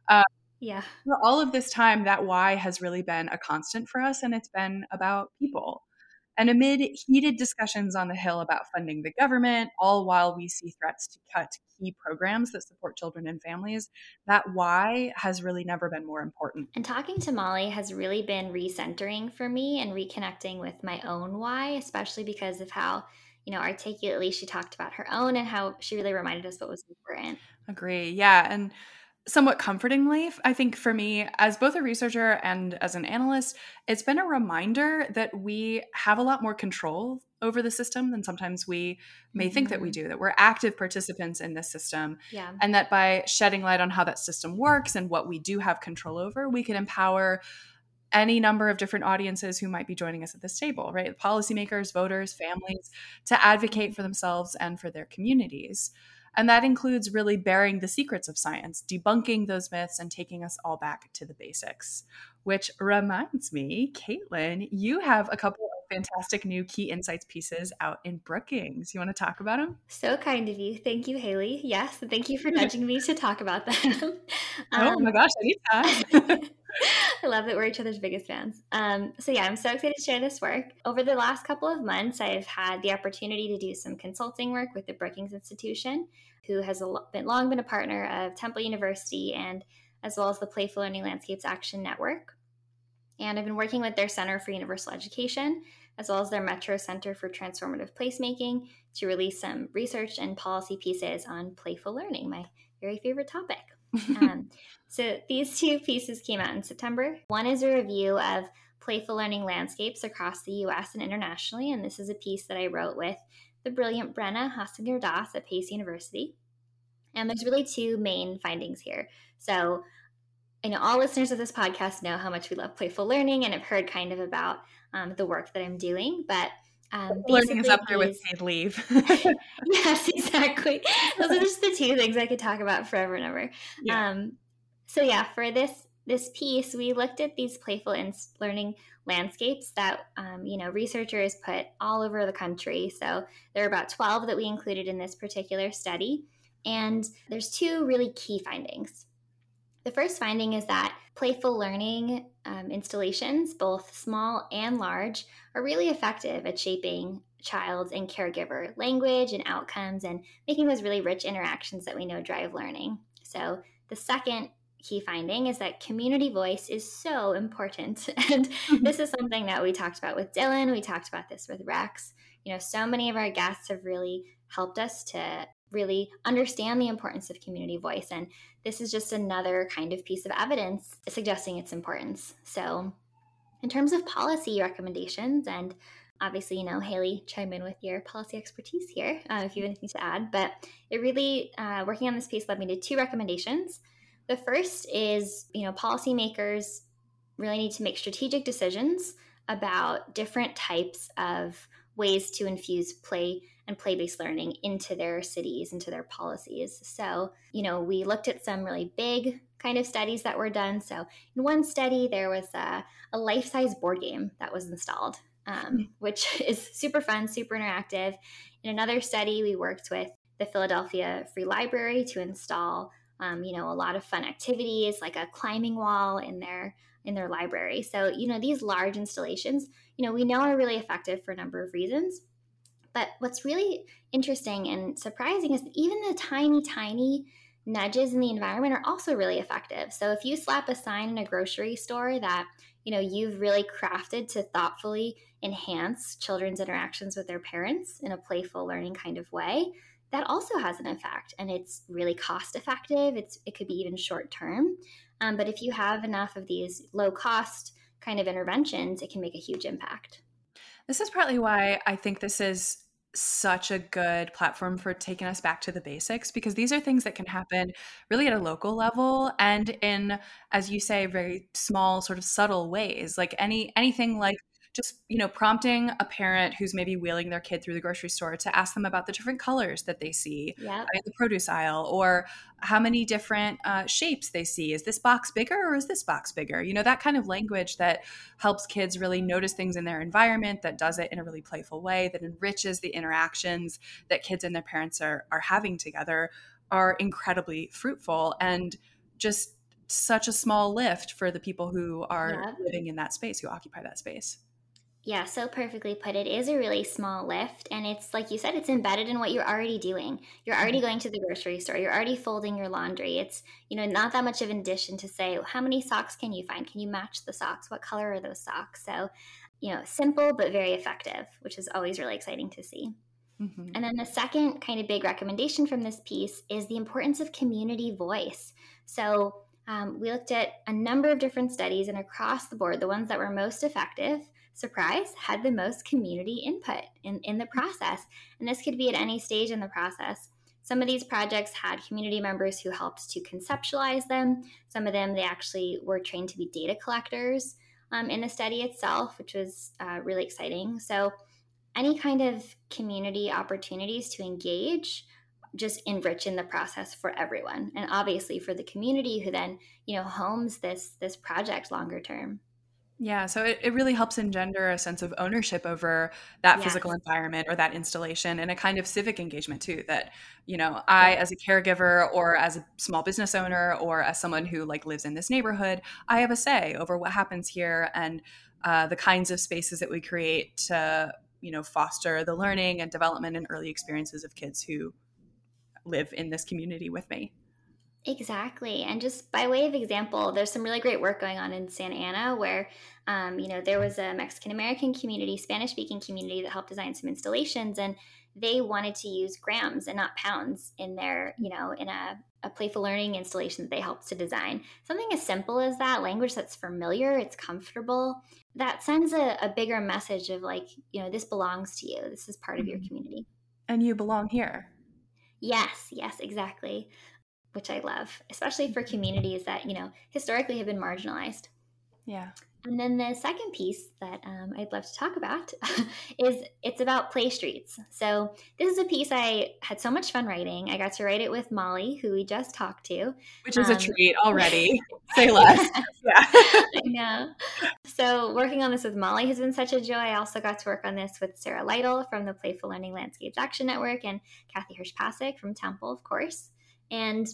Uh, yeah. For all of this time, that why has really been a constant for us, and it's been about people. And amid heated discussions on the Hill about funding the government, all while we see threats to cut key programs that support children and families, that why has really never been more important. And talking to Molly has really been recentering for me and reconnecting with my own why, especially because of how, you know, articulately she talked about her own and how she really reminded us what was important. Agree. Yeah. And somewhat comfortingly, I think for me, as both a researcher and as an analyst, it's been a reminder that we have a lot more control over the system than sometimes we may mm-hmm. think that we mm-hmm. do, that we're active participants in this system. Yeah. And that by shedding light on how that system works and what we do have control over, we can empower any number of different audiences who might be joining us at this table, right? Policymakers, voters, families, to advocate for themselves and for their communities. And that includes really baring the secrets of science, debunking those myths, and taking us all back to the basics. Which reminds me, Caitlin, you have a couple of fantastic new key insights pieces out in Brookings. You want to talk about them? So kind of you. Thank you, Haley. Yes, thank you for <laughs> nudging me to talk about them. um, oh my gosh, anytime. <laughs> <laughs> I love that we're each other's biggest fans. Um, so, yeah, I'm so excited to share this work. Over the last couple of months, I've had the opportunity to do some consulting work with the Brookings Institution, who has been, long been a partner of Temple University and as well as the Playful Learning Landscapes Action Network. And I've been working with their Center for Universal Education, as well as their Metro Center for Transformative Placemaking, to release some research and policy pieces on playful learning, my very favorite topic. <laughs> um, so these two pieces came out in September. One is a review of playful learning landscapes across the US and internationally, and this is a piece that I wrote with the brilliant Brenna Hassinger Das at Pace University. And there's really two main findings here. So I know all listeners of this podcast know how much we love playful learning and have heard kind of about um, the work that I'm doing, but um, learning is up there with paid leave. <laughs> yes, <laughs> exactly. Those are just the two things I could talk about forever and ever. Yeah. Um, so yeah, for this this piece, we looked at these playful in- learning landscapes that um, you know researchers put all over the country. So there are about twelve that we included in this particular study, and there's two really key findings. The first finding is that playful learning um, installations, both small and large, are really effective at shaping child's and caregiver language and outcomes and making those really rich interactions that we know drive learning. So, the second key finding is that community voice is so important. <laughs> And mm-hmm. this is something that we talked about with Dylan, we talked about this with Rex. You know, so many of our guests have really helped us to really understand the importance of community voice. And this is just another kind of piece of evidence suggesting its importance. So, in terms of policy recommendations and obviously, you know, Haley, chime in with your policy expertise here uh, if you have anything to add. But it really, uh, working on this piece led me to two recommendations. The first is, you know, policymakers really need to make strategic decisions about different types of ways to infuse play and play based learning into their cities, into their policies. So, you know, we looked at some really big kind of studies that were done. So, in one study, there was a, a life size board game that was installed, um, hmm. which <laughs> is super fun, super interactive. In another study, we worked with the Philadelphia Free Library to install, um, you know, a lot of fun activities like a climbing wall in their in their library. So, you know, these large installations, you know, we know are really effective for a number of reasons. But what's really interesting and surprising is that even the tiny, tiny nudges in the environment are also really effective. So if you slap a sign in a grocery store that, you know, you've really crafted to thoughtfully enhance children's interactions with their parents in a playful learning kind of way, that also has an effect and it's really cost effective. It's it could be even short term. Um, but if you have enough of these low cost kind of interventions, it can make a huge impact. This is partly why I think this is such a good platform for taking us back to the basics because these are things that can happen really at a local level and in as you say very small sort of subtle ways. Like any anything like just you know prompting a parent who's maybe wheeling their kid through the grocery store to ask them about the different colors that they see yep. in the produce aisle or how many different uh, shapes they see is this box bigger or is this box bigger you know that kind of language that helps kids really notice things in their environment that does it in a really playful way that enriches the interactions that kids and their parents are, are having together are incredibly fruitful and just such a small lift for the people who are yep. living in that space who occupy that space yeah, so perfectly put. It is a really small lift. And it's like you said, it's embedded in what you're already doing. You're already mm-hmm. going to the grocery store. You're already folding your laundry. It's, you know, not that much of an addition to say, how many socks can you find? Can you match the socks? What color are those socks? So, you know, simple but very effective, which is always really exciting to see. Mm-hmm. And then the second kind of big recommendation from this piece is the importance of community voice. So, um, we looked at a number of different studies, and across the board, the ones that were most effective surprise, had the most community input in, in the process. And this could be at any stage in the process. Some of these projects had community members who helped to conceptualize them. Some of them, they actually were trained to be data collectors um, in the study itself, which was uh, really exciting. So, any kind of community opportunities to engage just enrich in the process for everyone and obviously for the community who then you know homes this this project longer term yeah, so it, it really helps engender a sense of ownership over that yes. physical environment or that installation and a kind of civic engagement too. That, you know, I as a caregiver or as a small business owner or as someone who like lives in this neighborhood, I have a say over what happens here and uh, the kinds of spaces that we create to, you know, foster the learning and development and early experiences of kids who live in this community with me. Exactly. And just by way of example, there's some really great work going on in Santa Ana where, um, you know, there was a Mexican American community, Spanish speaking community that helped design some installations. And they wanted to use grams and not pounds in their, you know, in a, a playful learning installation that they helped to design. Something as simple as that, language that's familiar, it's comfortable, that sends a, a bigger message of like, you know, this belongs to you. This is part mm-hmm. of your mm-hmm. community. And you belong here. Yes, yes, exactly which I love, especially for communities that, you know, historically have been marginalized. Yeah. And then the second piece that um, I'd love to talk about <laughs> is it's about play streets. So this is a piece I had so much fun writing. I got to write it with Molly, who we just talked to, which is um, a treat already. <laughs> <laughs> Say less. yeah, I know. So working on this with Molly has been such a joy. I also got to work on this with Sarah Lytle from the Playful Learning Landscapes Action Network and Kathy Hirsh Pasek from Temple, of course. And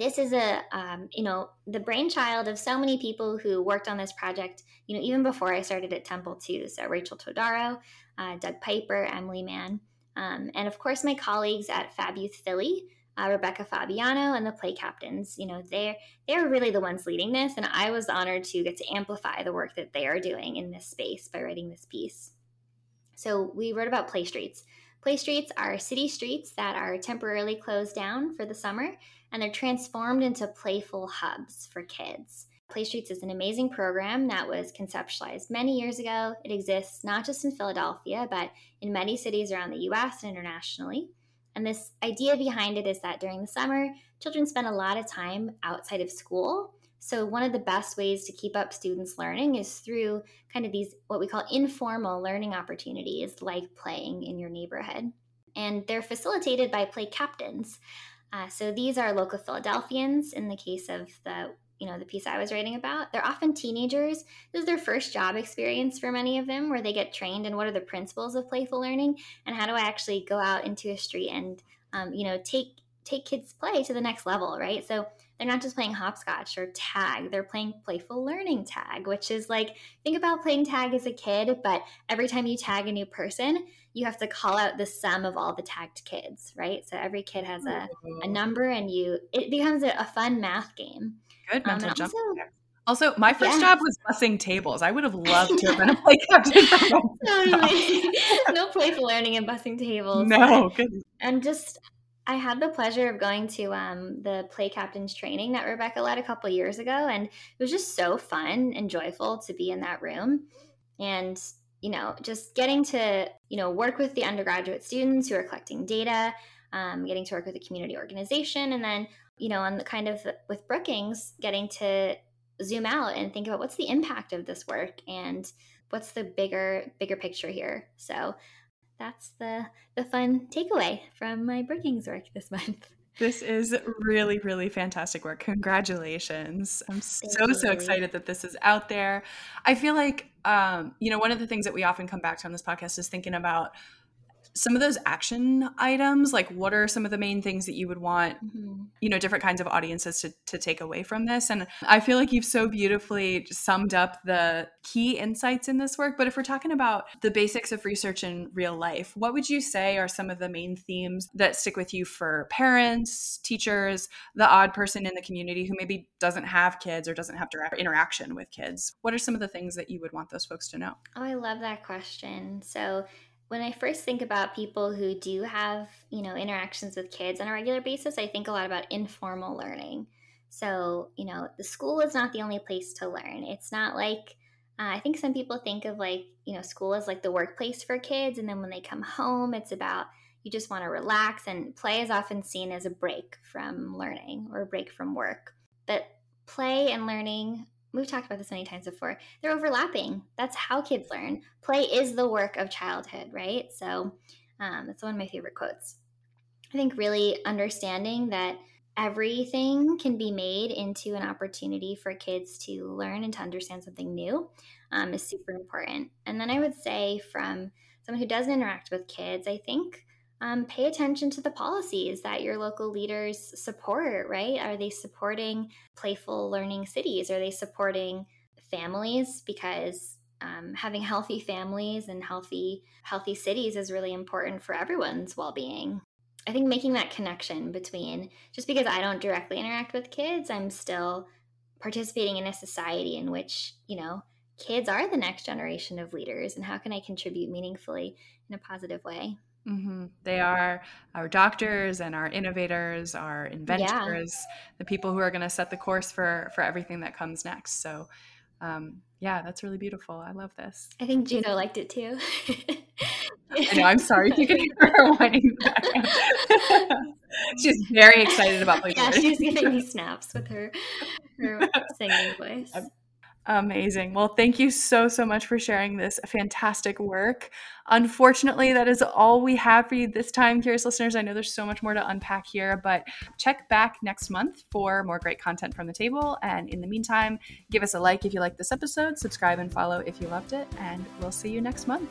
this is a um, you know the brainchild of so many people who worked on this project you know even before i started at temple too. So rachel todaro uh, doug piper emily mann um, and of course my colleagues at fab youth philly uh, rebecca fabiano and the play captains. You know they're they're really the ones leading this and i was honored to get to amplify the work that they are doing in this space by writing this piece. So we wrote about play streets play streets are city streets that are temporarily closed down for the summer and they're transformed into playful hubs for kids. Play Streets is an amazing program that was conceptualized many years ago. It exists not just in Philadelphia, but in many cities around the US and internationally. And this idea behind it is that during the summer, children spend a lot of time outside of school. So, one of the best ways to keep up students' learning is through kind of these what we call informal learning opportunities, like playing in your neighborhood. And they're facilitated by play captains. Uh, so, these are local Philadelphians in the case of the you know the piece i was writing about they're often teenagers this is their first job experience for many of them where they get trained in what are the principles of playful learning and how do i actually go out into a street and um, you know take take kids play to the next level right so they're not just playing hopscotch or tag they're playing playful learning tag which is like think about playing tag as a kid but every time you tag a new person you have to call out the sum of all the tagged kids right so every kid has a, a number and you it becomes a, a fun math game Good um, mental um, jump. Also, also, my first job was bussing tables. I would have <laughs> loved to have been a play captain. <laughs> totally. <laughs> no playful learning and bussing tables. No, good. And just, I had the pleasure of going to um, the play captains training that Rebecca led a couple years ago, and it was just so fun and joyful to be in that room. And you know, just getting to you know work with the undergraduate students who are collecting data, um, getting to work with a community organization, and then you know, on the kind of with Brookings, getting to zoom out and think about what's the impact of this work and what's the bigger bigger picture here. So that's the the fun takeaway from my Brookings work this month. This is really, really fantastic work. Congratulations. I'm Thank so, you. so excited that this is out there. I feel like, um, you know, one of the things that we often come back to on this podcast is thinking about some of those action items like what are some of the main things that you would want mm-hmm. you know different kinds of audiences to, to take away from this? And i feel like you've so beautifully summed up the key insights in this work but if we're talking about the basics of research in real life what would you say are some of the main themes that stick with you for parents teachers the odd person in the community who maybe doesn't have kids or doesn't have direct interaction with kids? What are some of the things that you would want those folks to know? Oh i love that question. So when I first think about people who do have, you know, interactions with kids on a regular basis, I think a lot about informal learning. So, you know, the school is not the only place to learn. It's not like uh, I think some people think of like, you know, school as like the workplace for kids and then when they come home, it's about you just want to relax and play is often seen as a break from learning or a break from work. But play and learning we've talked about this many times before they're overlapping. That's how kids learn. Play is the work of childhood right? So um, that's one of my favorite quotes. I think really understanding that everything can be made into an opportunity for kids to learn and to understand something new um, is super important. And then i would say from someone who doesn't interact with kids i think um, pay attention to the policies that your local leaders support, right? Are they supporting playful learning cities? Are they supporting families? Because um, having healthy families and healthy healthy cities is really important for everyone's well-being. I think making that connection between just because I don't directly interact with kids, I'm still participating in a society in which, you know, kids are the next generation of leaders and how can I contribute meaningfully in a positive way? Mm-hmm. They are our doctors and our innovators, our inventors, yeah. the people who are going to set the course for for everything that comes next. So, um, yeah, that's really beautiful. I love this. I think Juno liked it too. <laughs> I know. I'm sorry. You can hear her whining she's very excited about. <laughs> Yeah, she's giving <laughs> me snaps with her her singing voice. Amazing. Well, thank you so, so much for sharing this fantastic work. Unfortunately, that is all we have for you this time, curious listeners. I know there's so much more to unpack here, but check back next month for more great content from the table. And in the meantime, give us a like if you like this episode, subscribe and follow if you loved it, and we'll see you next month.